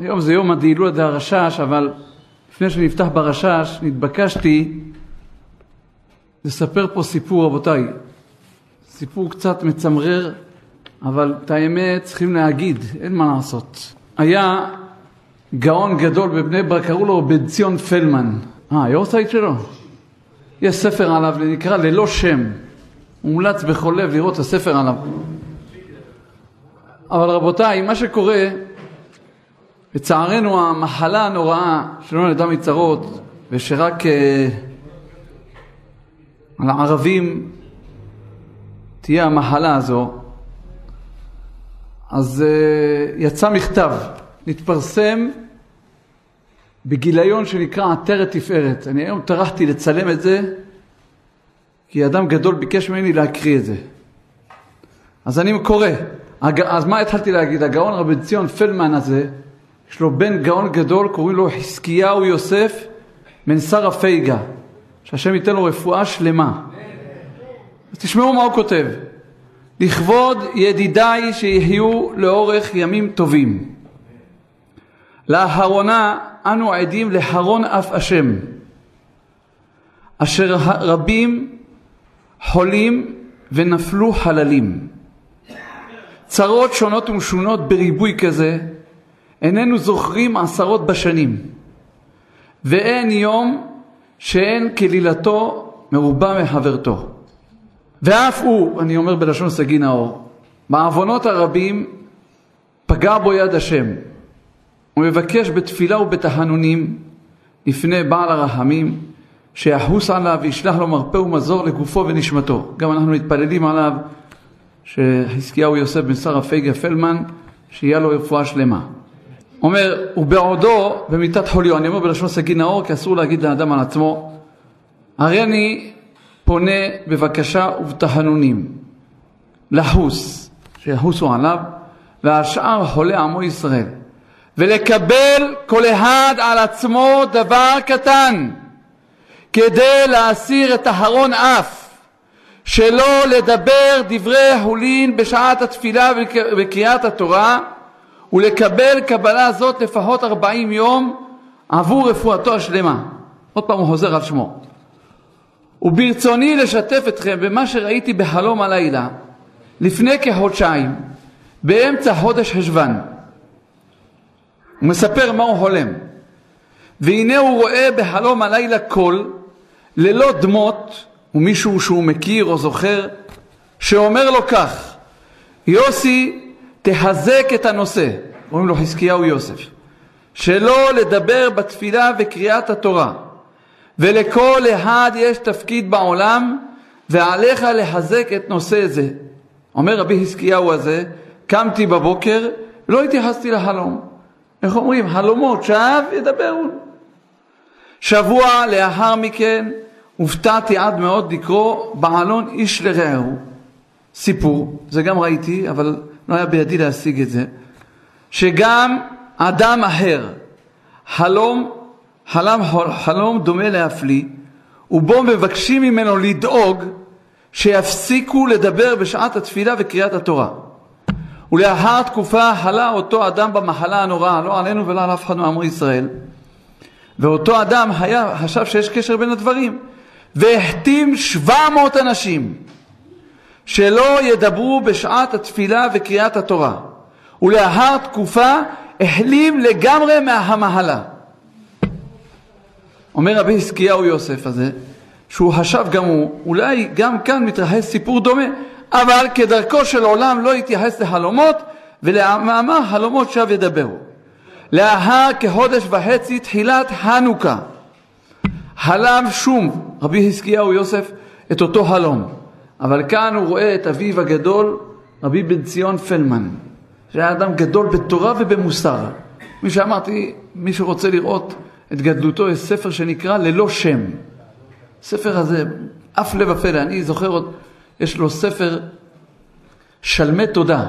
היום זה יום הדהילולה דהרש"ש, אבל לפני שנפתח ברש"ש, נתבקשתי לספר פה סיפור, רבותיי. סיפור קצת מצמרר, אבל את האמת צריכים להגיד, אין מה לעשות. היה גאון גדול בבני ברק, קראו לו בן ציון פלמן. אה, יארצייט שלו? יש ספר עליו, נקרא ללא שם. מומלץ בכל לב לראות את הספר עליו. אבל רבותיי, מה שקורה, לצערנו המחלה הנוראה שלא נדע מצרות ושרק uh, על הערבים תהיה המחלה הזו, אז uh, יצא מכתב, נתפרסם בגיליון שנקרא עטרת תפארת. אני היום טרחתי לצלם את זה כי אדם גדול ביקש ממני להקריא את זה. אז אני קורא. אז מה התחלתי להגיד? הגאון רבי ציון פלמן הזה, יש לו בן גאון גדול, קוראים לו חזקיהו יוסף בן שרה פייגה, שהשם ייתן לו רפואה שלמה. אז תשמעו מה הוא כותב. לכבוד ידידיי שיחיו לאורך ימים טובים. לאחרונה אנו עדים לחרון אף השם, אשר רבים חולים ונפלו חללים. צרות שונות ומשונות בריבוי כזה, איננו זוכרים עשרות בשנים, ואין יום שאין כלילתו מרובה מחברתו. ואף הוא, אני אומר בלשון סגי נאור, בעוונות הרבים פגע בו יד השם. הוא מבקש בתפילה ובתחנונים לפני בעל הרחמים, שיחוס עליו וישלח לו מרפא ומזור לגופו ונשמתו. גם אנחנו מתפללים עליו שחזקיהו יוסף בן שרה פייגה פלמן, שיהיה לו רפואה שלמה. אומר, ובעודו במיטת חוליו, אני אומר בלשון סגי נאור, כי אסור להגיד לאדם על עצמו, הרי אני פונה בבקשה ובתחנונים לחוס, שיחוסו עליו, והשאר חולי עמו ישראל, ולקבל כל אחד על עצמו דבר קטן, כדי להסיר את אחרון אף, שלא לדבר דברי חולין בשעת התפילה וקריאת התורה, ולקבל קבלה זאת לפחות ארבעים יום עבור רפואתו השלמה. עוד פעם הוא חוזר על שמו. וברצוני לשתף אתכם במה שראיתי בחלום הלילה לפני כחודשיים, באמצע חודש חשוון. הוא מספר מה הוא חולם. והנה הוא רואה בחלום הלילה קול, ללא דמות, ומישהו שהוא מכיר או זוכר, שאומר לו כך, יוסי, תחזק את הנושא, קוראים לו חזקיהו יוסף, שלא לדבר בתפילה וקריאת התורה, ולכל אחד יש תפקיד בעולם, ועליך לחזק את נושא זה. אומר רבי חזקיהו הזה, קמתי בבוקר, לא התייחסתי לחלום. איך אומרים? חלומות, שאב ידברו. שבוע לאחר מכן הופתעתי עד מאוד לקרוא בעלון איש לרעהו. סיפור, זה גם ראיתי, אבל לא היה בידי להשיג את זה, שגם אדם אחר חלום, חלם חלום דומה להפליא, ובו מבקשים ממנו לדאוג שיפסיקו לדבר בשעת התפילה וקריאת התורה. ולאחר תקופה חלה אותו אדם במחלה הנוראה, לא עלינו ולא על אף אחד מעמו ישראל. ואותו אדם היה, חשב שיש קשר בין הדברים, והחתים 700 אנשים שלא ידברו בשעת התפילה וקריאת התורה. ולאחר תקופה החלים לגמרי מהמהלה. אומר רבי חזקיהו יוסף הזה, שהוא חשב גם הוא, אולי גם כאן מתרחש סיפור דומה, אבל כדרכו של עולם לא התייחס לחלומות, ולמאמר חלומות שב ידברו. לאחר כחודש וחצי תחילת חנוכה, חלם שום רבי חזקיהו יוסף את אותו חלום. אבל כאן הוא רואה את אביו הגדול, רבי בן ציון פלמן, שהיה אדם גדול בתורה ובמוסר. מי שאמרתי, מי שרוצה לראות את גדלותו, יש ספר שנקרא ללא שם. ספר הזה, אף לב הפלא, אני זוכר עוד, יש לו ספר שלמי תודה.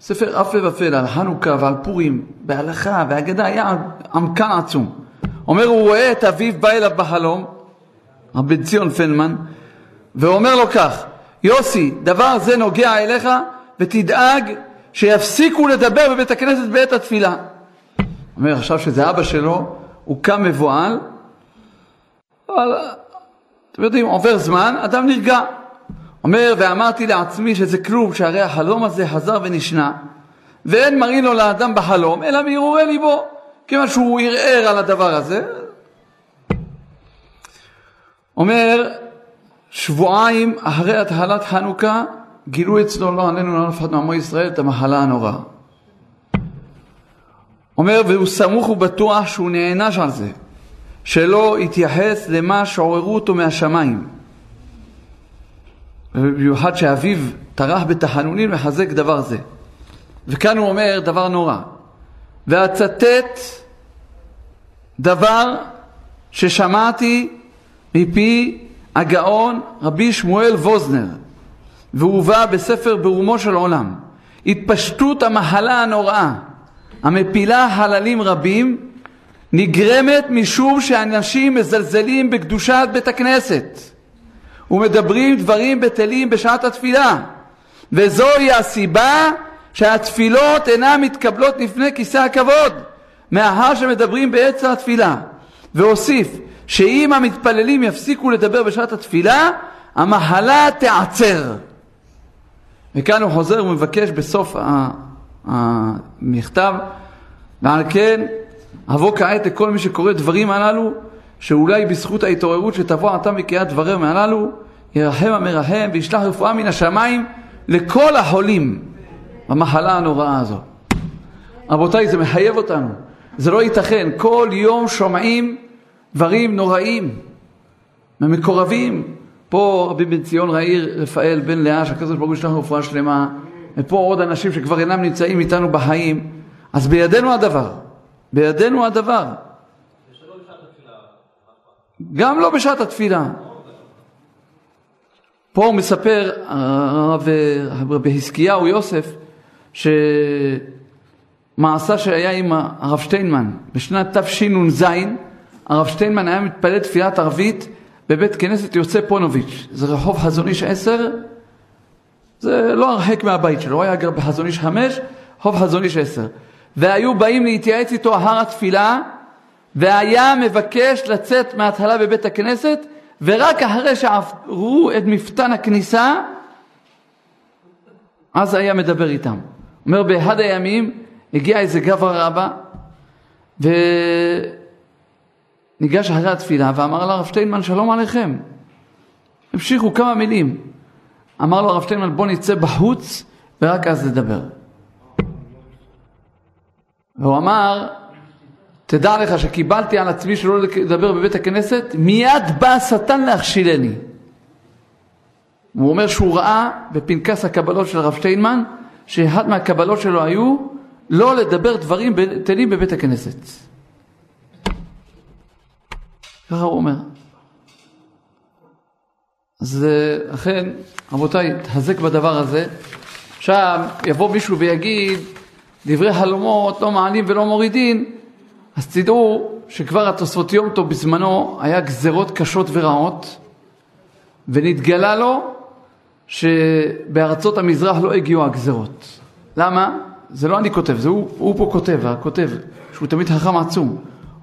ספר אף לב הפלא, על חנוכה ועל פורים, בהלכה והגדה, היה עמקן עצום. אומר, הוא רואה את אביו בא אליו בחלום, רבי ציון פלמן, ואומר לו כך, יוסי, דבר זה נוגע אליך ותדאג שיפסיקו לדבר בבית הכנסת בעת התפילה. אומר, עכשיו שזה אבא שלו, הוא קם מבוהל, אבל אתם יודעים, עובר זמן, אדם נרגע. אומר, ואמרתי לעצמי שזה כלום, שהרי החלום הזה חזר ונשנה, ואין מראים לו לאדם בחלום, אלא מהרהורי ליבו. כיוון שהוא ערער על הדבר הזה. אומר, שבועיים אחרי התחלת חנוכה, גילו אצלו, לא עלינו, לא נפחד מעמו ישראל, את המחלה הנוראה. אומר, והוא סמוך ובטוח שהוא נענש על זה, שלא התייחס למה שעוררו אותו מהשמיים. במיוחד שאביו טרח בתחנונים לחזק דבר זה. וכאן הוא אומר דבר נורא. ואצטט דבר ששמעתי מפי הגאון רבי שמואל ווזנר, והובא בספר ברומו של עולם. התפשטות המחלה הנוראה המפילה חללים רבים נגרמת משום שאנשים מזלזלים בקדושת בית הכנסת ומדברים דברים בטלים בשעת התפילה וזוהי הסיבה שהתפילות אינן מתקבלות לפני כיסא הכבוד מאחר שמדברים בעצר התפילה והוסיף שאם המתפללים יפסיקו לדבר בשעת התפילה המחלה תיעצר וכאן הוא חוזר ומבקש בסוף המכתב ועל כן אבוא כעת לכל מי שקורא דברים הללו שאולי בזכות ההתעוררות שתבוא עתה מקריאת דברים הללו ירחם המרחם וישלח רפואה מן השמיים לכל החולים במחלה הנוראה הזו. רבותיי, זה מחייב אותנו. זה לא ייתכן. כל יום שומעים דברים נוראים ממקורבים. פה רבי בן ציון רעיר רפאל בן לאה, שהקדוש ברוך הוא ישלח רפואה שלמה, ופה עוד אנשים שכבר אינם נמצאים איתנו בחיים. אז בידינו הדבר. בידינו הדבר. גם לא בשעת התפילה. פה הוא מספר הרב רבי חזקיהו יוסף שמעשה שהיה עם הרב שטיינמן בשנת תשנ"ז הרב שטיינמן היה מתפלל תפילת ערבית בבית כנסת יוצא פונוביץ', זה רחוב חזון איש עשר, זה לא הרחק מהבית שלו, הוא היה גר בחזון איש חמש, רחוב חזון איש עשר. והיו באים להתייעץ איתו אחר התפילה, והיה מבקש לצאת מההתחלה בבית הכנסת, ורק אחרי שעברו את מפתן הכניסה, אז היה מדבר איתם. אומר, באחד הימים הגיע איזה גבר רבא, וניגש אחרי התפילה ואמר לרב שטיינמן, שלום עליכם. המשיכו כמה מילים. אמר לו הרב שטיינמן, בוא נצא בחוץ ורק אז נדבר. והוא אמר, תדע לך שקיבלתי על עצמי שלא לדבר בבית הכנסת, מיד בא השטן להכשילני. הוא אומר שהוא ראה בפנקס הקבלות של הרב שטיינמן, שאחד מהקבלות שלו היו לא לדבר דברים בטלים בבית הכנסת. ככה הוא אומר. אז אכן, רבותיי, תחזק בדבר הזה. עכשיו יבוא מישהו ויגיד, דברי חלומות לא מעלים ולא מורידים, אז תדעו שכבר התוספות יום טוב בזמנו היה גזרות קשות ורעות, ונתגלה לו שבארצות המזרח לא הגיעו הגזרות. למה? זה לא אני כותב, זה הוא, הוא פה כותב, הכותב, שהוא תמיד חכם עצום.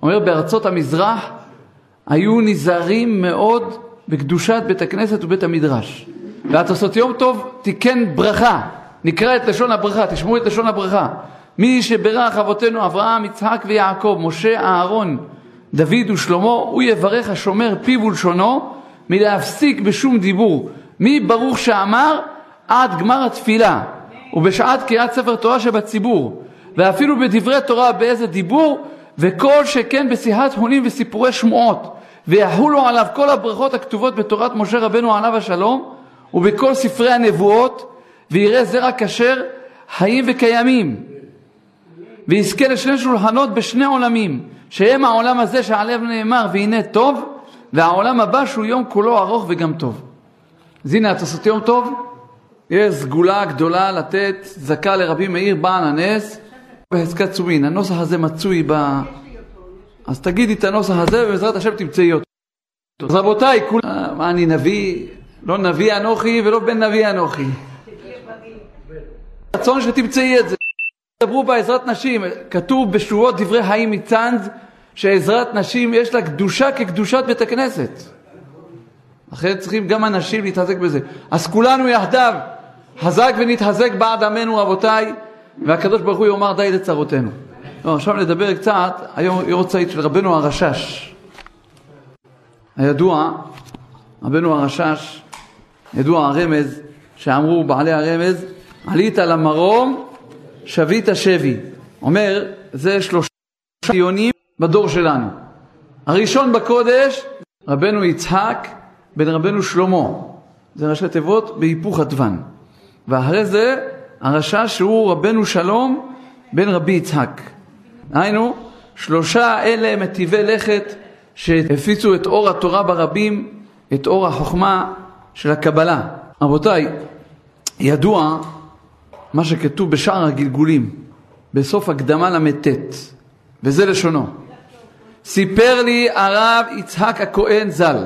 אומר, בארצות המזרח היו נזהרים מאוד בקדושת בית הכנסת ובית המדרש. והתוספות יום טוב תיקן ברכה, נקרא את לשון הברכה, תשמעו את לשון הברכה. מי שברך אבותינו אברהם, יצחק ויעקב, משה, אהרון, דוד ושלמה, הוא יברך השומר פיו ולשונו מלהפסיק בשום דיבור. מברוך שאמר עד גמר התפילה, ובשעת קריאת ספר תורה שבציבור, ואפילו בדברי תורה באיזה דיבור, וכל שכן בשיחת הונים וסיפורי שמועות, ויחולו עליו כל הברכות הכתובות בתורת משה רבנו עליו השלום, ובכל ספרי הנבואות, ויראה זרע כשר חיים וקיימים. ויזכה לשני שולחנות בשני עולמים, שהם העולם הזה שעליו נאמר והנה טוב, והעולם הבא שהוא יום כולו ארוך וגם טוב. אז הנה התוספות יום טוב, יש סגולה גדולה לתת זכה לרבי מאיר בעל הנס בחזקת צומין. הנוסח הזה מצוי ב... אז תגידי את הנוסח הזה ובעזרת השם תמצאי אותו. אז רבותיי, כול... מה אני נביא? לא נביא אנוכי ולא בן נביא אנוכי. רצון שתמצאי את זה. דברו בעזרת נשים, כתוב בשורות דברי חיים מצאנז שעזרת נשים יש לה קדושה כקדושת בית הכנסת. אחרת צריכים גם הנשים להתחזק בזה. אז כולנו יחדיו, חזק ונתחזק בעד עמנו רבותיי, והקדוש ברוך הוא יאמר די לצרותינו. לא, עכשיו נדבר קצת, היום יורצייט של רבנו הרשש. הידוע, רבנו הרשש, ידוע הרמז, שאמרו בעלי הרמז, עלית למרום, שבית שבי. אומר, זה שלושה ציונים בדור שלנו. הראשון בקודש, רבנו יצחק בן רבנו שלמה. זה ראשי תיבות בהיפוך הדבן. ואחרי זה הרשע שהוא רבנו שלום בן רבי יצחק. היינו, שלושה אלה מטיבי לכת שהפיצו את אור התורה ברבים, את אור החוכמה של הקבלה. רבותיי, ידוע מה שכתוב בשער הגלגולים, בסוף הקדמה ל"ט, וזה לשונו. סיפר לי הרב יצחק הכהן ז"ל,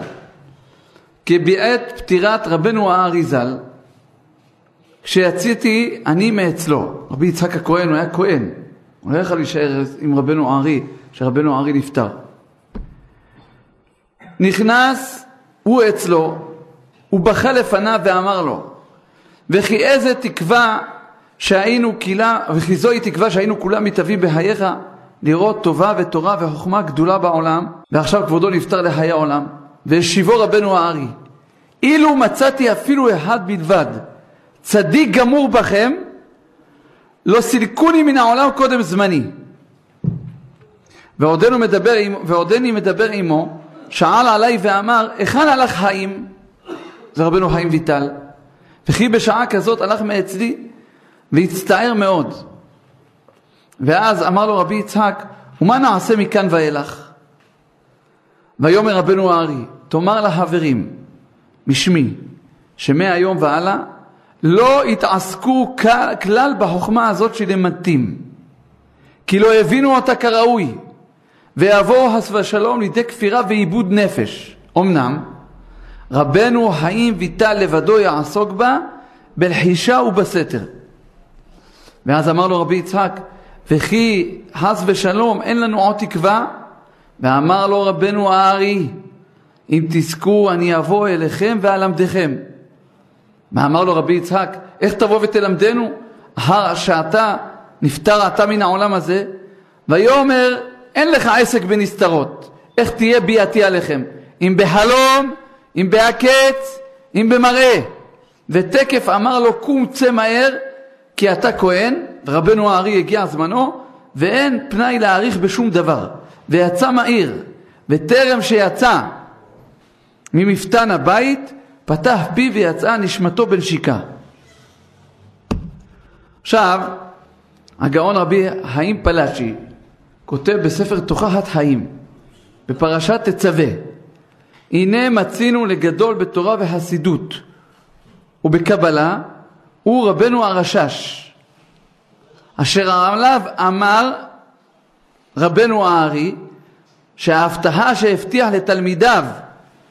כי בעת פטירת רבנו הארי ז"ל, כשיצאתי אני מאצלו, רבי יצחק הכהן, הוא היה כהן, הוא לא יכול להישאר עם רבנו הארי, שרבנו הארי נפטר. נכנס הוא אצלו, הוא בכה לפניו ואמר לו, וכי איזה תקווה שהיינו כלה, וכי זוהי תקווה שהיינו כולם מתאבים בחייך לראות טובה ותורה וחוכמה גדולה בעולם, ועכשיו כבודו נפטר לחיי העולם, והשיבו רבנו הארי, אילו מצאתי אפילו אחד בלבד, צדיק גמור בכם, לא סילקוני מן העולם קודם זמני. ועודנו מדבר, ועודני מדבר עמו, שאל עליי ואמר, היכן הלך חיים? זה רבנו חיים ויטל. וכי בשעה כזאת הלך מאצלי והצטער מאוד. ואז אמר לו רבי יצחק, ומה נעשה מכאן ואילך? ויאמר רבנו הארי, תאמר לחברים, משמי, שמהיום והלאה לא יתעסקו כלל בחוכמה הזאת שלמדתים, כי לא הבינו אותה כראוי, ויבואו חס ושלום לידי כפירה ועיבוד נפש. אמנם, רבנו חיים ויטל לבדו יעסוק בה בלחישה ובסתר. ואז אמר לו רבי יצחק, וכי חס ושלום אין לנו עוד תקווה? ואמר לו רבנו הארי, אם תזכו אני אבוא אליכם ואלמדכם. ואמר לו רבי יצחק, איך תבוא ותלמדנו? אחר שאתה נפטר אתה מן העולם הזה? ויאמר, אין לך עסק בנסתרות, איך תהיה ביאתי עליכם? אם בחלום, אם בהקץ, אם במראה. ותקף אמר לו, קום צא מהר, כי אתה כהן, ורבנו הארי הגיע זמנו, ואין פנאי להעריך בשום דבר. ויצא מהיר, וטרם שיצא ממפתן הבית, פתח פי ויצאה נשמתו בנשיקה. עכשיו, הגאון רבי חיים פלאצ'י כותב בספר תוכחת חיים, בפרשת תצווה, הנה מצינו לגדול בתורה וחסידות ובקבלה, הוא רבנו הרשש, אשר עליו אמר רבנו הארי, שההבטחה שהבטיח לתלמידיו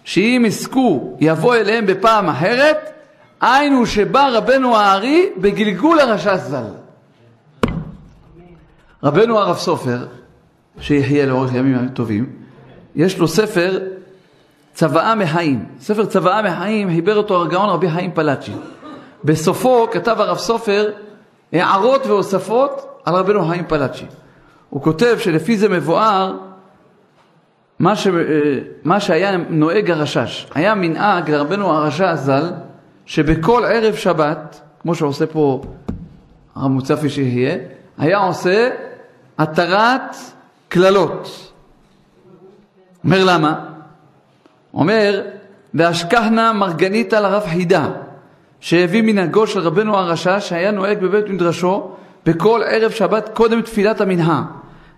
שאם יזכו יבוא אליהם בפעם אחרת, היינו שבא רבנו הארי בגלגול הרשש ז"ל. רבנו הרב סופר, שיחיה לאורך ימים טובים, יש לו ספר צוואה מחיים. ספר צוואה מחיים חיבר אותו הגאון רבי חיים פלאצ'י. בסופו כתב הרב סופר הערות והוספות על רבנו חיים פלאצ'י. הוא כותב שלפי זה מבואר מה, ש... מה שהיה נוהג הרשש. היה מנהג לרבנו הרשש ז"ל, שבכל ערב שבת, כמו שעושה פה הרב מוצפי שיהיה, היה עושה התרת קללות. אומר למה? אומר, והשכחנה מרגניתא לרב חידה, שהביא מנהגו של רבנו הרשש, שהיה נוהג בבית מדרשו בכל ערב שבת קודם תפילת המנחה,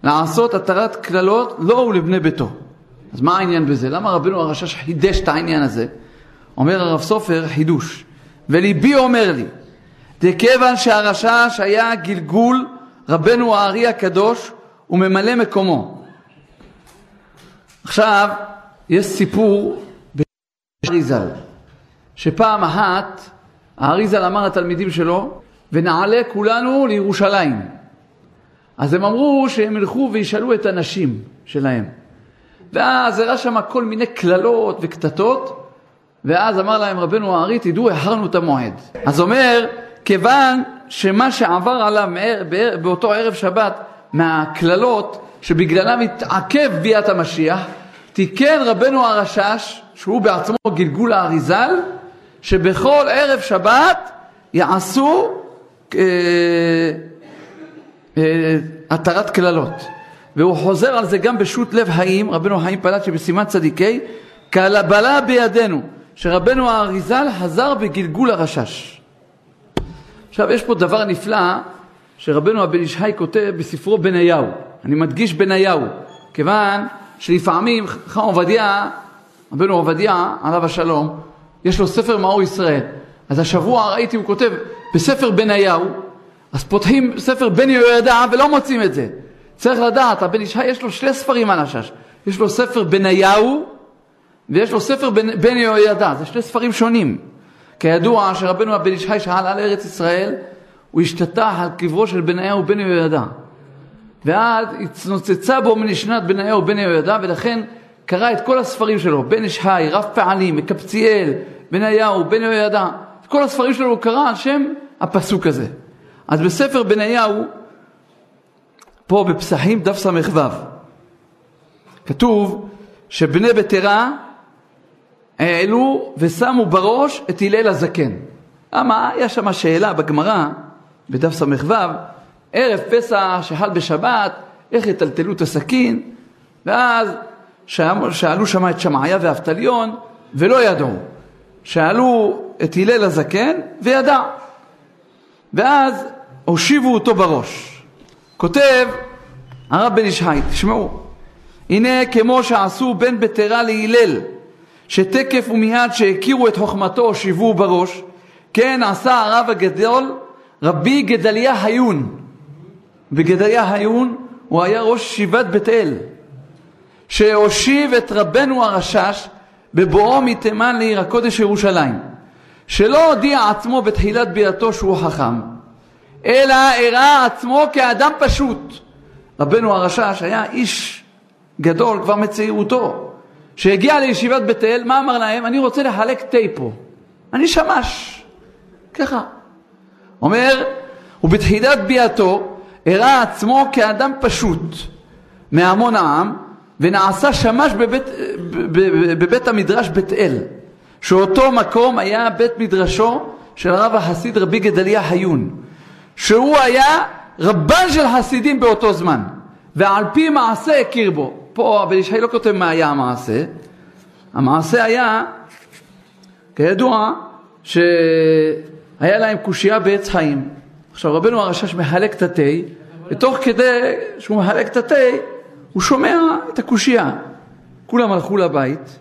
לעשות התרת קללות לו ולבני ביתו. אז מה העניין בזה? למה רבנו הרשש חידש את העניין הזה? אומר הרב סופר חידוש, וליבי אומר לי, דכיוון שהרשש היה גלגול רבנו הארי הקדוש וממלא מקומו. עכשיו, יש סיפור באריזל, שפעם אחת האריזל אמר לתלמידים שלו, ונעלה כולנו לירושלים. אז הם אמרו שהם ילכו וישאלו את הנשים שלהם. ואז הראה שם כל מיני קללות וקטטות, ואז אמר להם רבנו הארי, תדעו, איחרנו את המועד. אז אומר, כיוון שמה שעבר עליו באותו ערב שבת מהקללות, שבגללם התעכב ביאת המשיח, תיקן רבנו הרשש, שהוא בעצמו גלגול האריזל, שבכל ערב שבת יעשו אה, אה, התרת קללות. והוא חוזר על זה גם בשו"ת לב חיים, רבנו חיים פלט שבסימן צדיקי, קלבלה בידינו, שרבנו האריזל חזר בגלגול הרשש. עכשיו יש פה דבר נפלא שרבנו הבן איש חי כותב בספרו בניהו, אני מדגיש בניהו, כיוון שלפעמים חכם עובדיה, רבנו עובדיה עליו השלום, יש לו ספר מאור ישראל, אז השבוע ראיתי הוא כותב בספר בניהו, אז פותחים ספר בן יהוידע ולא מוצאים את זה. צריך לדעת, הבן ישי יש לו שני ספרים על השש. יש לו ספר בניהו ויש לו ספר בן, בן יהוידע, זה שני ספרים שונים. כידוע שרבנו הבן ישי שעלה על ארץ ישראל, הוא השתטח על קברו של בניהו בן יהוידע. ואז התנוצצה בו מנשנת בניהו בן יהוידע, ולכן קרא את כל הספרים שלו, בן ישי, רב פעלים, מקבציאל, בניהו, בן יהוידע. את כל הספרים שלו הוא קרא על שם הפסוק הזה. אז בספר בניהו פה בפסחים דף ס"ו. כתוב שבני בטרה העלו ושמו בראש את הלל הזקן. למה? היה שם שאלה בגמרא, בדף ס"ו, ערב פסח שחל בשבת, איך יטלטלו את הסכין, ואז שאלו שם את שמעיה ואבטליון, ולא ידעו. שאלו את הלל הזקן, וידע. ואז הושיבו אותו בראש. כותב הרב בן איש חי, תשמעו, הנה כמו שעשו בן בטרה להלל, שתקף ומיד שהכירו את חוכמתו הושיבו בראש, כן עשה הרב הגדול רבי גדליה היון. וגדליה היון הוא היה ראש ישיבת בית אל, שהושיב את רבנו הרשש בבואו מתימן לעיר הקודש ירושלים, שלא הודיע עצמו בתחילת ביאתו שהוא חכם, אלא הראה עצמו כאדם פשוט. רבנו הרשש היה איש גדול כבר מצעירותו, שהגיע לישיבת בית אל, מה אמר להם? אני רוצה לחלק תה פה. אני שמש. ככה. אומר, ובתחילת ביאתו הראה עצמו כאדם פשוט מהמון העם, ונעשה שמש בבית, בבית המדרש בית אל, שאותו מקום היה בית מדרשו של הרב החסיד רבי גדליה חיון. שהוא היה רבן של חסידים באותו זמן, ועל פי מעשה הכיר בו. פה הבן ישי לא כותב מה היה המעשה, המעשה היה, כידוע, שהיה להם קושייה בעץ חיים. עכשיו רבנו הרשש מחלק את התה, ותוך כדי שהוא מחלק את התה, הוא שומע את הקושייה. כולם הלכו לבית,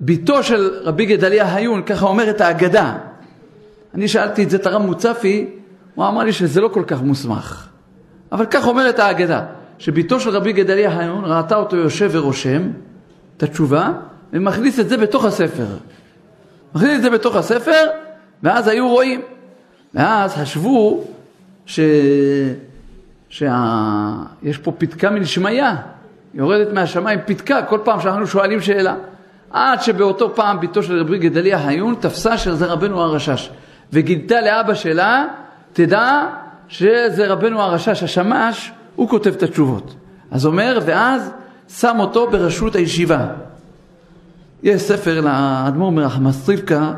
בתו של רבי גדליה היון, ככה אומרת האגדה. אני שאלתי את זה את הרב מוצפי, הוא אמר לי שזה לא כל כך מוסמך. אבל כך אומרת האגדה, שביתו של רבי גדליה חיון ראתה אותו יושב ורושם את התשובה, ומכניס את זה בתוך הספר. מכניס את זה בתוך הספר, ואז היו רואים. ואז חשבו ש... שיש פה פתקה מנשמיה, יורדת מהשמיים פתקה כל פעם שאנחנו שואלים שאלה. עד שבאותו פעם ביתו של רבי גדליה חיון תפסה שזה רבנו הרשש, וגילתה לאבא שלה תדע שזה רבנו הרשש השמש, הוא כותב את התשובות. אז אומר, ואז שם אותו בראשות הישיבה. יש ספר לאדמו"ר מרחמס רבקה,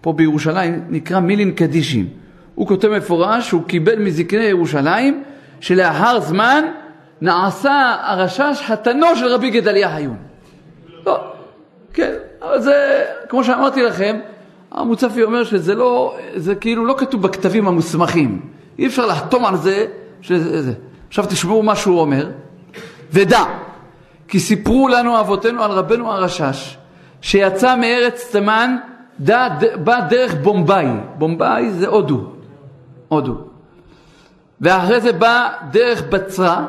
פה בירושלים, נקרא מילין קדישים. הוא כותב מפורש שהוא קיבל מזקני ירושלים, שלאחר זמן נעשה הרשש חתנו של רבי גדליה חיון. לא, כן, אבל זה, כמו שאמרתי לכם, המוצפי אומר שזה לא, זה כאילו לא כתוב בכתבים המוסמכים. אי אפשר לחתום על זה שזה... עכשיו תשמעו מה שהוא אומר. ודע, כי סיפרו לנו אבותינו על רבנו הרשש, שיצא מארץ תימן, בא דרך בומביי. בומביי זה הודו. הודו. ואחרי זה בא דרך בצרה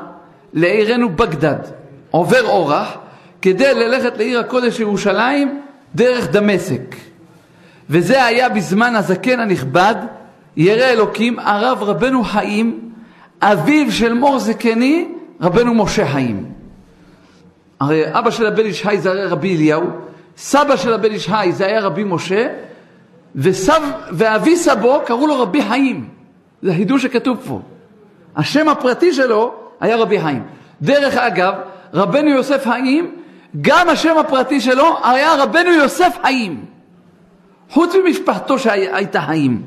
לעירנו בגדד. עובר אורח כדי ללכת לעיר הקודש ירושלים דרך דמשק. וזה היה בזמן הזקן הנכבד, ירא אלוקים, הרב רבנו חיים, אביו של מור זקני, רבנו משה חיים. הרי אבא של הבן איש חי זה היה רבי אליהו, סבא של הבן איש חי זה היה רבי משה, וסב, ואבי סבו קראו לו רבי חיים. זה החידוש שכתוב פה. השם הפרטי שלו היה רבי חיים. דרך אגב, רבנו יוסף חיים, גם השם הפרטי שלו היה רבנו יוסף חיים. חוץ ממשפחתו שהייתה חיים.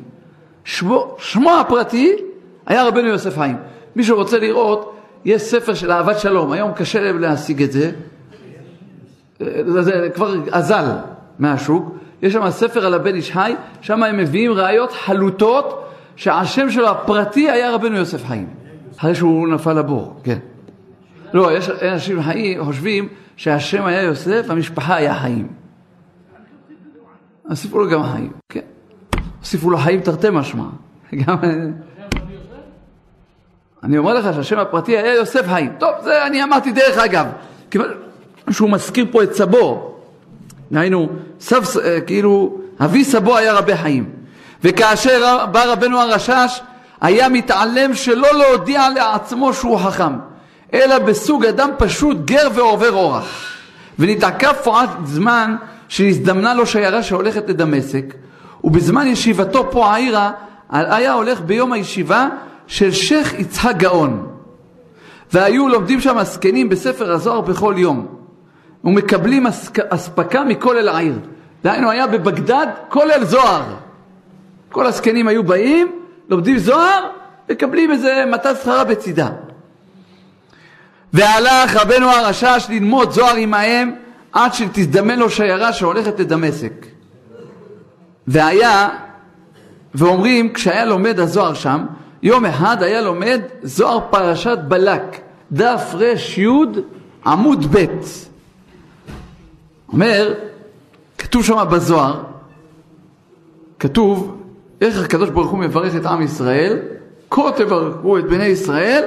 שמו, שמו הפרטי היה רבנו יוסף חיים. מי שרוצה לראות, יש ספר של אהבת שלום, היום קשה להשיג את זה, זה, זה כבר אזל מהשוק, יש שם ספר על הבן איש חי, שם הם מביאים ראיות חלוטות שהשם שלו הפרטי היה רבנו יוסף חיים, אחרי שהוא נפל לבור, כן. לא, יש אנשים חיים, חושבים שהשם היה יוסף, המשפחה היה חיים. הוסיפו לו גם חיים, כן. הוסיפו לו חיים תרתי משמע. גם... אני אומר לך שהשם הפרטי היה יוסף חיים. טוב, זה אני אמרתי דרך אגב. שהוא מזכיר פה את סבו. דהיינו, סב, אה, כאילו, אבי סבו היה רבי חיים. וכאשר בא רבנו הרשש, היה מתעלם שלא להודיע לעצמו שהוא חכם, אלא בסוג אדם פשוט, גר ועובר אורח. ונתעכב פה עד זמן שהזדמנה לו שיירה שהולכת לדמשק, ובזמן ישיבתו פה העירה, היה הולך ביום הישיבה של שייח' יצחק גאון. והיו לומדים שם הזקנים בספר הזוהר בכל יום, ומקבלים אספקה מכל אל העיר. דהיינו, היה בבגדד כולל זוהר. כל הזקנים היו באים, לומדים זוהר, מקבלים איזה מתת שכרה בצידה. והלך רבנו הרשש ללמוד זוהר עמהם עד שתזדמן לו שיירה שהולכת לדמשק. והיה, ואומרים, כשהיה לומד הזוהר שם, יום אחד היה לומד זוהר פרשת בלק, דף רי עמוד ב'. אומר, כתוב שם בזוהר, כתוב איך הקדוש ברוך הוא מברך את עם ישראל, כה תברכו את בני ישראל,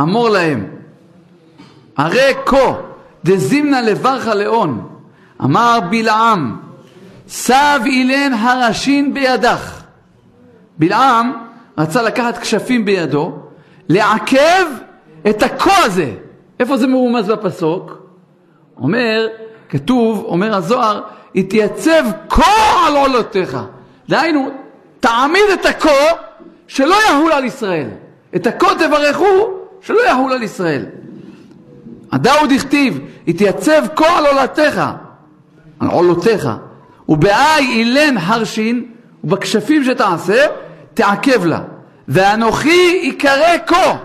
אמור להם. הרי כה דזימנה לברכה לאון, אמר בלעם, סב אילן הרשין בידך. בלעם רצה לקחת כשפים בידו, לעכב את הכה הזה. איפה זה מרומז בפסוק? אומר, כתוב, אומר הזוהר, התייצב כה על עולותיך. דהיינו, תעמיד את הכה שלא יחול על ישראל. את הכה תברכו שלא יחול על ישראל. הדאוד הכתיב, התייצב כה על עולתך, על עולותיך, ובאי אילן הרשין, ובכשפים שתעשה, תעכב לה. ואנוכי יקרא כה.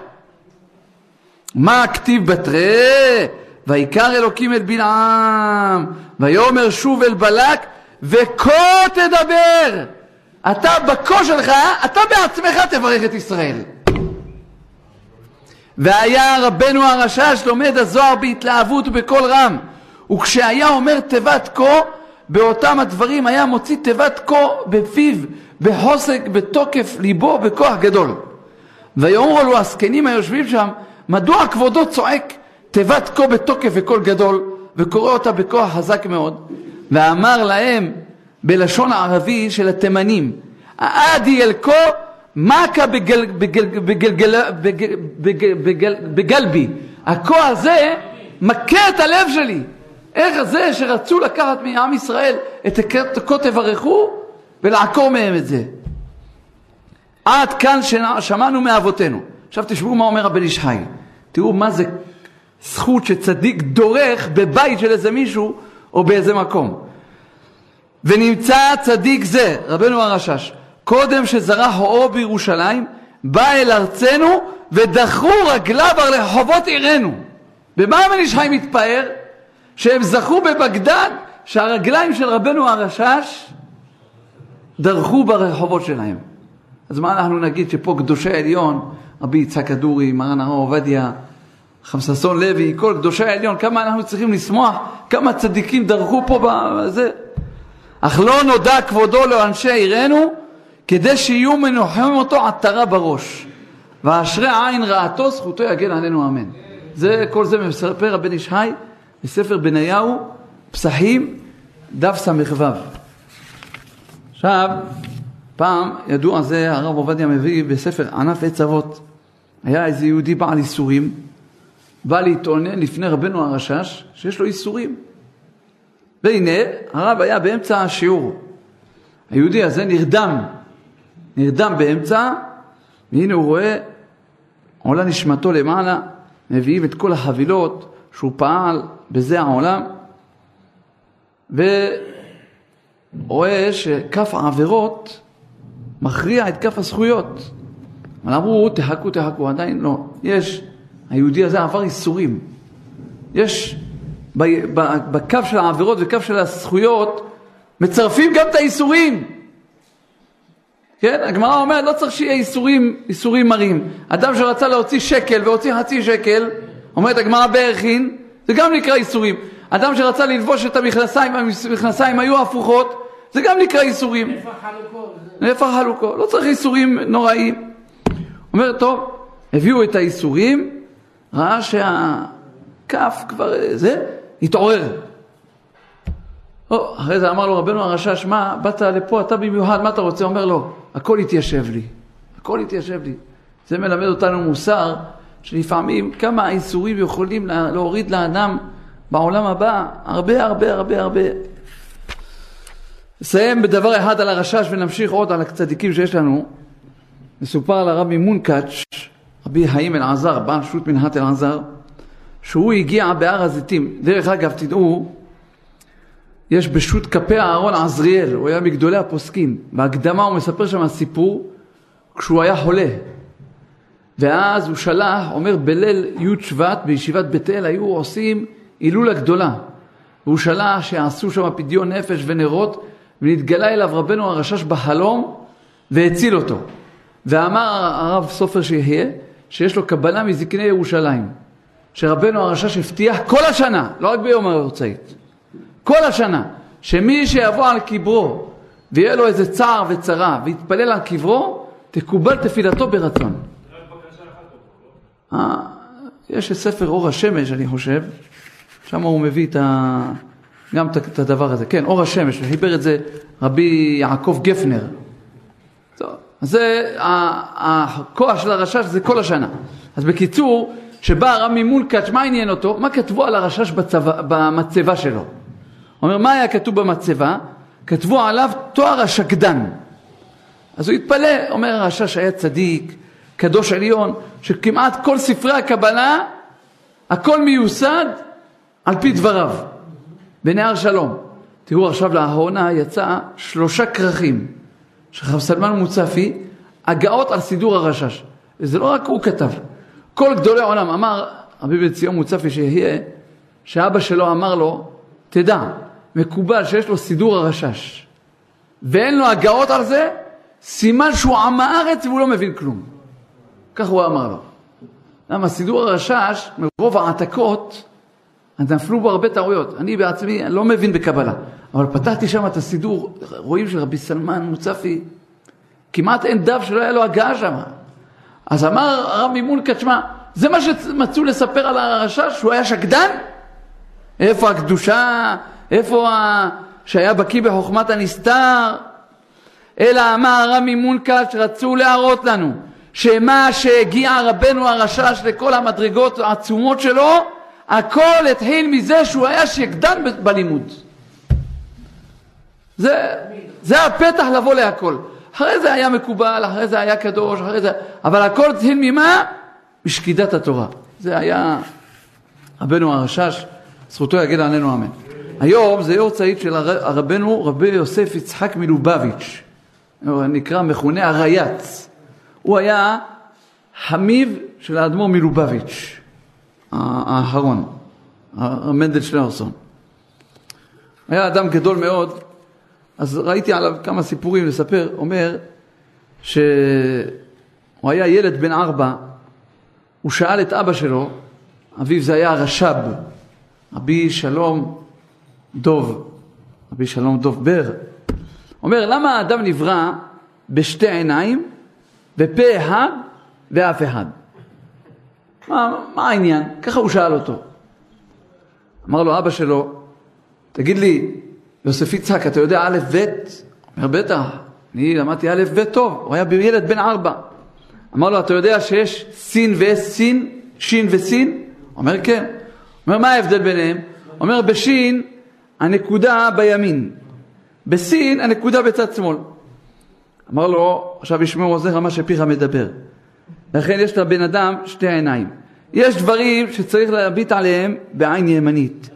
מה הכתיב בתרי? ויקרא אלוקים את בלעם, ויאמר שוב אל בלק, וכה תדבר. אתה בקו שלך, אתה בעצמך תברך את ישראל. והיה רבנו הרשש לומד הזוהר בהתלהבות ובקול רם, וכשהיה אומר תיבת כה, באותם הדברים היה מוציא תיבת כה בפיו, בחוסק, בתוקף ליבו, בכוח גדול. ויאמרו לו הזקנים היושבים שם, מדוע כבודו צועק תיבת כה בתוקף וקול גדול, וקורא אותה בכוח חזק מאוד? ואמר להם, בלשון הערבי של התימנים. אדי אלקו מכה בגלבי. הקו הזה מכה את הלב שלי. איך זה שרצו לקחת מעם ישראל את כה תברכו ולעקור מהם את זה. עד כאן שמענו מאבותינו. עכשיו תשמעו מה אומר הבן איש חי. תראו מה זה זכות שצדיק דורך בבית של איזה מישהו או באיזה מקום. ונמצא צדיק זה, רבנו הרשש, קודם שזרח אור בירושלים, בא אל ארצנו ודחו רגליו על רחובות עירנו. במה הבן איש חי מתפאר? שהם זכו בבגדד שהרגליים של רבנו הרשש דרכו ברחובות שלהם. אז מה אנחנו נגיד שפה קדושי העליון, רבי יצחק כדורי, מרן הרב עובדיה, חמססון לוי, כל קדושי העליון, כמה אנחנו צריכים לשמוח, כמה צדיקים דרכו פה בזה. אך לא נודע כבודו לאנשי עירנו, כדי שיהיו מנוחים אותו עטרה בראש. ואשרי עין רעתו, זכותו יגן עלינו אמן. זה, כל זה מספר הבן איש חי בספר בניהו, פסחים, דף ס"ו. עכשיו, פעם ידוע זה, הרב עובדיה מביא בספר ענף עץ אבות. היה איזה יהודי בעל איסורים, בא להתאונן לפני רבנו הרשש, שיש לו איסורים. והנה, הרב היה באמצע השיעור. היהודי הזה נרדם, נרדם באמצע, והנה הוא רואה, עולה נשמתו למעלה, מביאים את כל החבילות שהוא פעל בזה העולם, ורואה שכף העבירות מכריע את כף הזכויות. אבל אמרו, תחכו, תחכו, עדיין לא. יש, היהודי הזה עבר איסורים. יש בקו של העבירות וקו של הזכויות, מצרפים גם את האיסורים. כן, הגמרא אומרת, לא צריך שיהיה איסורים, איסורים מרים. אדם שרצה להוציא שקל והוציא חצי שקל, אומרת הגמרא בערכין, זה גם נקרא איסורים. אדם שרצה ללבוש את המכנסיים, המכנסיים היו הפוכות, זה גם נקרא איסורים. נפח חלוקו. נפח חלוקו, לא צריך איסורים נוראים. אומר, טוב, הביאו את האיסורים, ראה שהכף כבר, זה, התעורר. או, אחרי זה אמר לו רבנו הרשש, מה, באת לפה, אתה במיוחד, מה אתה רוצה? אומר לו, הכל התיישב לי, הכל התיישב לי. זה מלמד אותנו מוסר, שלפעמים כמה האיסורים יכולים להוריד לאדם בעולם הבא, הרבה הרבה הרבה הרבה. נסיים בדבר אחד על הרשש ונמשיך עוד על הצדיקים שיש לנו. מסופר על הרבי מונקאץ', רבי חיים אלעזר, בעל שו"ת מנהט אלעזר, שהוא הגיע בהר הזיתים. דרך אגב, תדעו, יש בשו"ת כפי אהרון עזריאל, הוא היה מגדולי הפוסקים. בהקדמה הוא מספר שם סיפור כשהוא היה חולה. ואז הוא שלח, אומר בליל י' שבט בישיבת בית אל היו עושים הילולה גדולה. והוא שלח שיעשו שם פדיון נפש ונרות, ונתגלה אליו רבנו הרשש בחלום והציל אותו. ואמר הרב סופר שיחיה, שיש לו קבלה מזקני ירושלים, שרבנו הרשש הבטיח כל השנה, לא רק ביום ההרצאית, כל השנה, שמי שיבוא על קברו ויהיה לו איזה צער וצרה ויתפלל על קברו, תקובל תפילתו ברצון. אה, יש ספר אור השמש, אני חושב, שם הוא מביא את ה... גם את הדבר הזה. כן, אור השמש, חיבר את זה רבי יעקב גפנר. זה, הכוח של הרשש זה כל השנה. אז בקיצור, כשבא רמי מולקאץ', מה עניין אותו? מה כתבו על הרשש במצבה שלו? אומר, מה היה כתוב במצבה? כתבו עליו תואר השקדן. אז הוא התפלא, אומר הרשש היה צדיק, קדוש עליון, שכמעט כל ספרי הקבלה, הכל מיוסד על פי דבריו, בנהר שלום. תראו עכשיו לאחרונה יצא שלושה כרכים של רב סלמן מוצפי, הגאות על סידור הרשש. וזה לא רק הוא כתב, כל גדולי העולם, אמר רבי בן ציון מוצפי שיהיה, שאבא שלו אמר לו, תדע, מקובל שיש לו סידור הרשש, ואין לו הגאות על זה, סימן שהוא עם הארץ והוא לא מבין כלום. כך הוא אמר לו. למה סידור הרשש, מרוב העתקות, נפלו בו הרבה טעויות. אני בעצמי אני לא מבין בקבלה, אבל פתחתי שם את הסידור, רואים של רבי סלמן מוצפי, כמעט אין דף שלא היה לו הגעה שם. אז אמר הרב ממולקה, תשמע, זה מה שמצאו לספר על הרשש, שהוא היה שקדן? איפה הקדושה? איפה ה... שהיה בקיא בחוכמת הנסתר? אלא אמר הרב ממולקה שרצו להראות לנו שמה שהגיע רבנו הרשש לכל המדרגות העצומות שלו, הכל התחיל מזה שהוא היה שקדן בלימוד. זה, זה הפתח לבוא להכל. אחרי זה היה מקובל, אחרי זה היה קדוש, אחרי זה... אבל הכל התחיל ממה? משקידת התורה. זה היה רבנו הרשש, זכותו יגיד עלינו אמן. היום זה יור צעיד של רבנו רבי יוסף יצחק מלובביץ', נקרא, מכונה הרייץ. הוא היה חמיב של האדמו"ר מלובביץ'. האחרון, מנדל שניאורסון. היה אדם גדול מאוד, אז ראיתי עליו כמה סיפורים לספר, אומר שהוא היה ילד בן ארבע, הוא שאל את אבא שלו, אביו זה היה הרש"ב, רבי שלום דוב, רבי שלום דוב בר, אומר למה האדם נברא בשתי עיניים, בפה אחד ואף אחד? מה, מה העניין? ככה הוא שאל אותו. אמר לו אבא שלו, תגיד לי, יוסף יצחק, אתה יודע א' ב'? אומר, בטח, אני למדתי א' ב' טוב, הוא היה ילד בן ארבע. אמר לו, אתה יודע שיש סין וסין, שין וסין? אומר, כן. אומר, מה ההבדל ביניהם? אומר, בשין הנקודה בימין, בסין הנקודה בצד שמאל. אמר לו, עכשיו ישמעו עוזר מה שפיך מדבר. לכן יש לבן אדם שתי עיניים. יש דברים שצריך להביט עליהם בעין ימנית.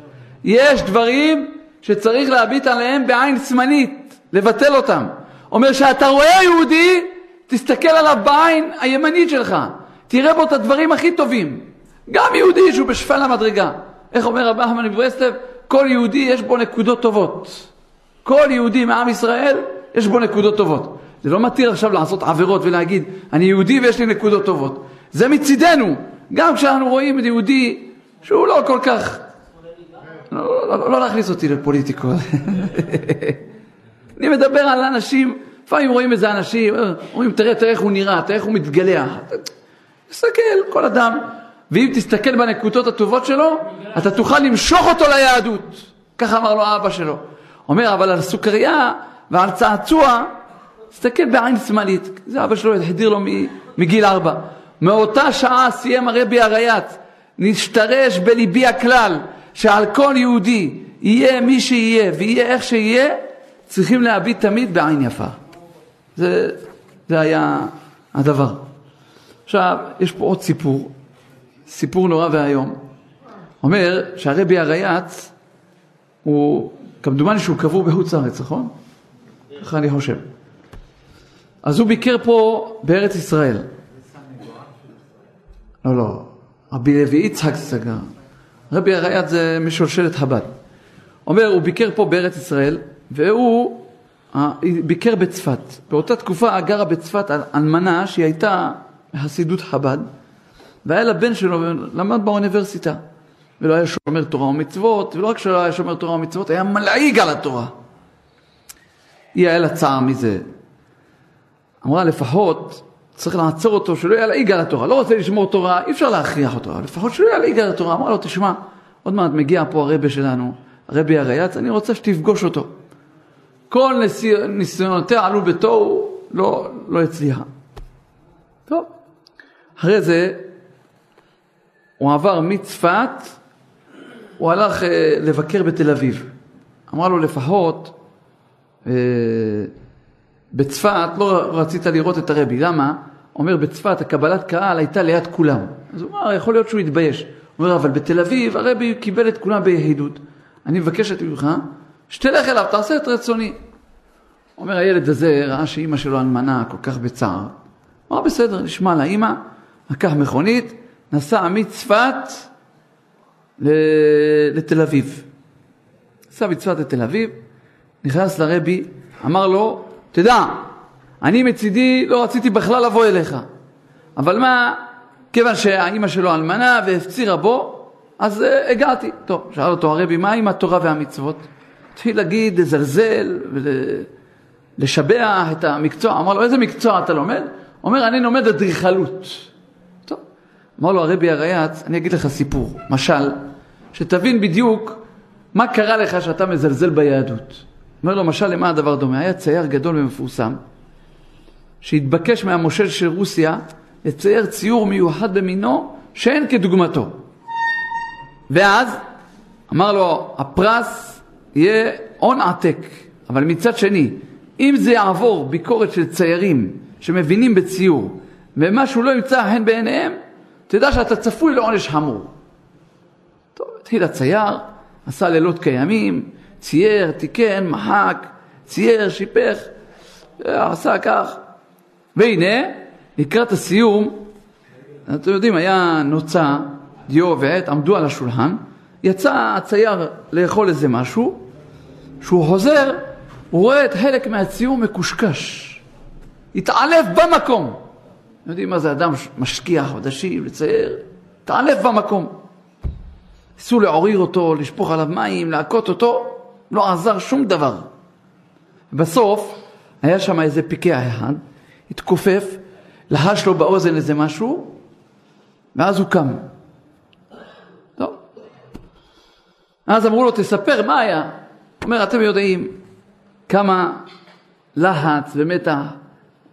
יש דברים שצריך להביט עליהם בעין שמאלית, לבטל אותם. אומר שאתה רואה יהודי, תסתכל עליו בעין הימנית שלך. תראה בו את הדברים הכי טובים. גם יהודי שהוא בשפל המדרגה. איך אומר רבי אחמד מברסלב? כל יהודי יש בו נקודות טובות. כל יהודי מעם ישראל יש בו נקודות טובות. זה לא מתיר עכשיו לעשות עבירות ולהגיד, אני יהודי ויש לי נקודות טובות. זה מצידנו. גם כשאנחנו רואים את יהודי שהוא לא כל כך... לא, לא, לא, לא להכניס אותי לפוליטיקות. אני מדבר על אנשים, לפעמים רואים איזה אנשים, אומרים, תראה, תראה איך הוא נראה, תראה איך הוא מתגלח. תסתכל, כל אדם. ואם תסתכל בנקודות הטובות שלו, אתה תוכל למשוך אותו ליהדות. ככה אמר לו האבא שלו. אומר, אבל על סוכריה ועל צעצוע, תסתכל בעין שמאלית. זה אבא שלו החדיר לו מגיל ארבע. מאותה שעה סיים הרבי הרייץ, נשתרש בליבי הכלל, שעל כל יהודי יהיה מי שיהיה ויהיה איך שיהיה, צריכים להביט תמיד בעין יפה. זה, זה היה הדבר. עכשיו, יש פה עוד סיפור, סיפור נורא ואיום. אומר שהרבי הרייץ הוא, כמדומני שהוא קבור בחוץ לארץ, נכון? ככה אני חושב. אז הוא ביקר פה בארץ ישראל. לא, לא, רבי לוי יצחק סגר. רבי הרייץ זה משולשלת חב"ד. אומר, הוא ביקר פה בארץ ישראל, והוא אה, ביקר בצפת. באותה תקופה גרה בצפת אלמנה שהיא הייתה חסידות חב"ד, והיה לה בן שלו, למד באוניברסיטה. ולא היה שומר תורה ומצוות, ולא רק שלא היה שומר תורה ומצוות, היה מלעיג על התורה. היא היה לה צער מזה. אמרה לפחות צריך לעצור אותו שלא ילעיג על התורה. לא רוצה לשמור תורה, אי אפשר להכריח אותו, אבל לפחות שלא ילעיג על התורה. אמרה לו, תשמע, עוד מעט מגיע פה הרבה שלנו, הרבי הרייץ, אני רוצה שתפגוש אותו. כל ניסיונותיה עלו בתוהו, לא, לא הצליחה. טוב, אחרי זה הוא עבר מצפת, הוא הלך אה, לבקר בתל אביב. אמרה לו לפחות, אה, בצפת לא רצית לראות את הרבי, למה? אומר בצפת הקבלת קהל הייתה ליד כולם. אז הוא אמר, יכול להיות שהוא התבייש. הוא אומר, אבל בתל אביב הרבי קיבל את כולם ביחידות. אני מבקשת ממך, שתלך אליו, תעשה את רצוני. אומר הילד הזה, ראה שאימא שלו אלמנה כל כך בצער. אמר, בסדר, נשמע לאימא, לקח מכונית, נסע מצפת לתל אביב. נסע מצפת לתל אביב, נכנס לרבי, אמר לו, תדע, אני מצידי לא רציתי בכלל לבוא אליך. אבל מה, כיוון שהאימא שלו אלמנה והפצירה בו, אז uh, הגעתי. טוב, שאל אותו הרבי, מה עם התורה והמצוות? התחיל להגיד, לזלזל ולשבח את המקצוע. אמר לו, איזה מקצוע אתה לומד? אומר, אני לומד אדריכלות. אמר לו הרבי הרייץ, אני אגיד לך סיפור, משל, שתבין בדיוק מה קרה לך שאתה מזלזל ביהדות. אומר לו, משל למה הדבר דומה? היה צייר גדול ומפורסם, שהתבקש מהמושל של רוסיה לצייר ציור מיוחד במינו שאין כדוגמתו. ואז אמר לו, הפרס יהיה הון עתק, אבל מצד שני, אם זה יעבור ביקורת של ציירים שמבינים בציור, ומשהו לא ימצא חן בעיניהם, תדע שאתה צפוי לעונש חמור. טוב, התחיל הצייר, עשה לילות כימים, צייר, תיקן, מחק, צייר, שיפך, עשה כך. והנה, לקראת הסיום, אתם יודעים, היה נוצה, דיו ועט, עמדו על השולחן, יצא הצייר לאכול איזה משהו, כשהוא חוזר, הוא רואה את חלק מהציור מקושקש. התעלף במקום. אתם יודעים מה זה אדם משקיע חודשים לצייר? התעלף במקום. ניסו לעורר אותו, לשפוך עליו מים, להכות אותו, לא עזר שום דבר. בסוף היה שם איזה פיקח אחד, התכופף, לחש לו באוזן איזה משהו, ואז הוא קם. טוב. אז אמרו לו, תספר, מה היה? הוא אומר, אתם יודעים כמה לחץ ומתח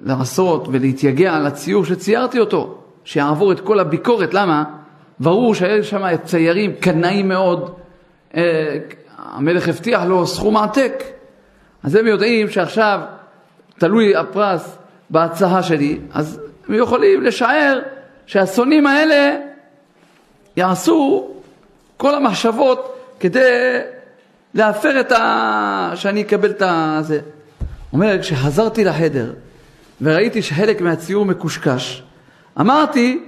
לעשות ולהתייגע על הציור שציירתי אותו, שיעבור את כל הביקורת, למה? ברור שהיו שם ציירים קנאים מאוד, אה, המלך הבטיח לו סכום עתק. אז הם יודעים שעכשיו תלוי הפרס בהצעה שלי, אז הם יכולים לשער שהשונאים האלה יעשו כל המחשבות כדי להפר את ה... שאני אקבל את הזה. אומר, כשחזרתי לחדר וראיתי שחלק מהציור מקושקש, אמרתי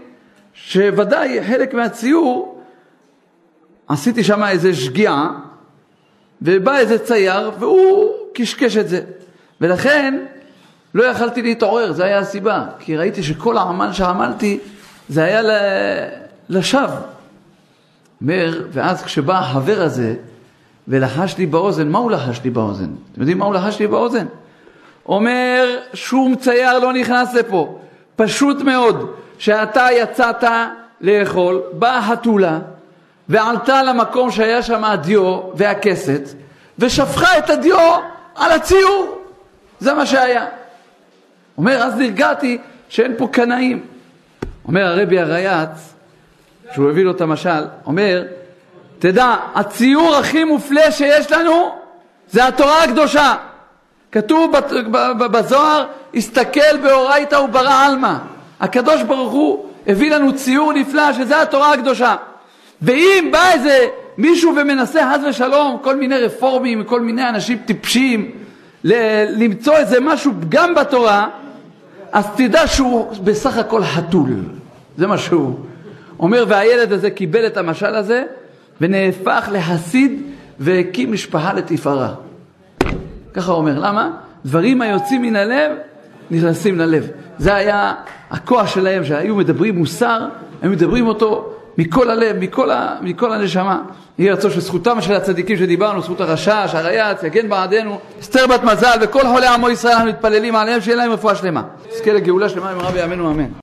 שוודאי חלק מהציור, עשיתי שם איזה שגיאה, ובא איזה צייר והוא קשקש את זה. ולכן לא יכלתי להתעורר, זו הייתה הסיבה. כי ראיתי שכל העמל שעמלתי זה היה לשווא. ואז כשבא החבר הזה ולחש לי באוזן, מה הוא לחש לי באוזן? אתם יודעים מה הוא לחש לי באוזן? אומר, שום צייר לא נכנס לפה. פשוט מאוד, שאתה יצאת לאכול, באה חתולה ועלתה למקום שהיה שם הדיו והכסת ושפכה את הדיו על הציור. זה מה שהיה. אומר, אז נרגעתי שאין פה קנאים. אומר הרבי הרייץ, שהוא הביא לו את המשל, אומר, תדע, הציור הכי מופלא שיש לנו זה התורה הקדושה. כתוב בזוהר, הסתכל באורייתא וברא עלמא. הקדוש ברוך הוא הביא לנו ציור נפלא שזה התורה הקדושה. ואם בא איזה מישהו ומנסה חס ושלום, כל מיני רפורמים, כל מיני אנשים טיפשים, למצוא איזה משהו גם בתורה, אז תדע שהוא בסך הכל חתול. זה מה שהוא. אומר, והילד הזה קיבל את המשל הזה ונהפך לחסיד והקים משפחה לתפארה. ככה הוא אומר. למה? דברים היוצאים מן הלב נכנסים ללב. זה היה הכוח שלהם, שהיו מדברים מוסר, היו מדברים אותו מכל הלב, מכל, ה, מכל הנשמה. יהי רצון שזכותם של הצדיקים שדיברנו, זכות הרשש, הרייץ, יגן בעדנו, אסתר בת מזל וכל חולי עמו ישראל אנחנו מתפללים עליהם, שיהיה להם רפואה שלמה. נזכה לגאולה שלמה עם רבי ימינו אמן.